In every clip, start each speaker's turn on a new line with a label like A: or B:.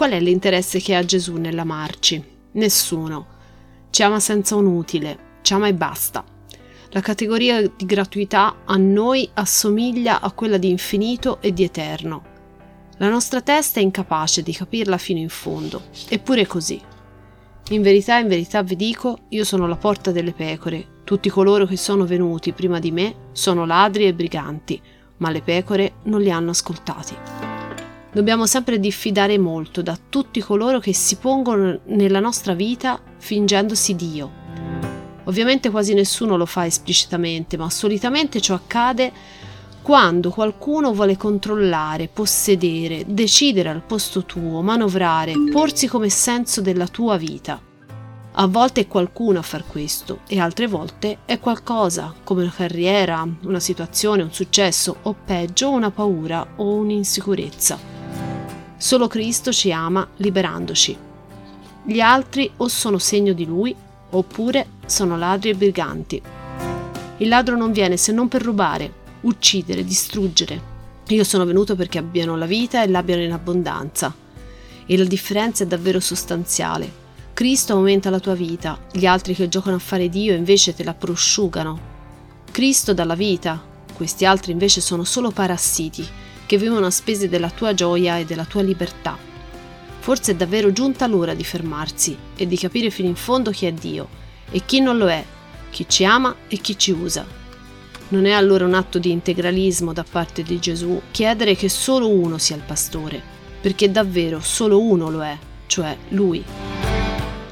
A: Qual è l'interesse che ha Gesù nell'amarci? Nessuno. Ci ama senza un utile, ci ama e basta. La categoria di gratuità a noi assomiglia a quella di infinito e di eterno. La nostra testa è incapace di capirla fino in fondo, eppure è così. In verità, in verità vi dico, io sono la porta delle pecore. Tutti coloro che sono venuti prima di me sono ladri e briganti, ma le pecore non li hanno ascoltati. Dobbiamo sempre diffidare molto da tutti coloro che si pongono nella nostra vita fingendosi Dio. Ovviamente quasi nessuno lo fa esplicitamente, ma solitamente ciò accade quando qualcuno vuole controllare, possedere, decidere al posto tuo, manovrare, porsi come senso della tua vita. A volte è qualcuno a far questo e altre volte è qualcosa, come una carriera, una situazione, un successo o peggio una paura o un'insicurezza. Solo Cristo ci ama liberandoci. Gli altri o sono segno di Lui oppure sono ladri e briganti. Il ladro non viene se non per rubare, uccidere, distruggere. Io sono venuto perché abbiano la vita e l'abbiano in abbondanza. E la differenza è davvero sostanziale. Cristo aumenta la tua vita, gli altri che giocano a fare Dio invece te la prosciugano. Cristo dà la vita, questi altri invece sono solo parassiti che vivono a spese della tua gioia e della tua libertà. Forse è davvero giunta l'ora di fermarsi e di capire fino in fondo chi è Dio e chi non lo è, chi ci ama e chi ci usa. Non è allora un atto di integralismo da parte di Gesù chiedere che solo uno sia il pastore, perché davvero solo uno lo è, cioè Lui.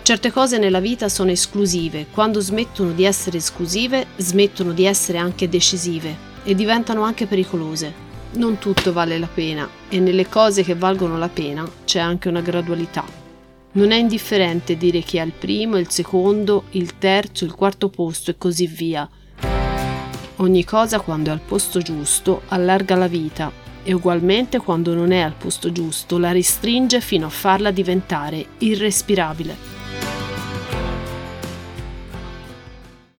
A: Certe cose nella vita sono esclusive, quando smettono di essere esclusive, smettono di essere anche decisive e diventano anche pericolose non tutto vale la pena e nelle cose che valgono la pena c'è anche una gradualità. Non è indifferente dire chi ha il primo, il secondo, il terzo, il quarto posto e così via. Ogni cosa quando è al posto giusto allarga la vita e ugualmente quando non è al posto giusto la restringe fino a farla diventare irrespirabile.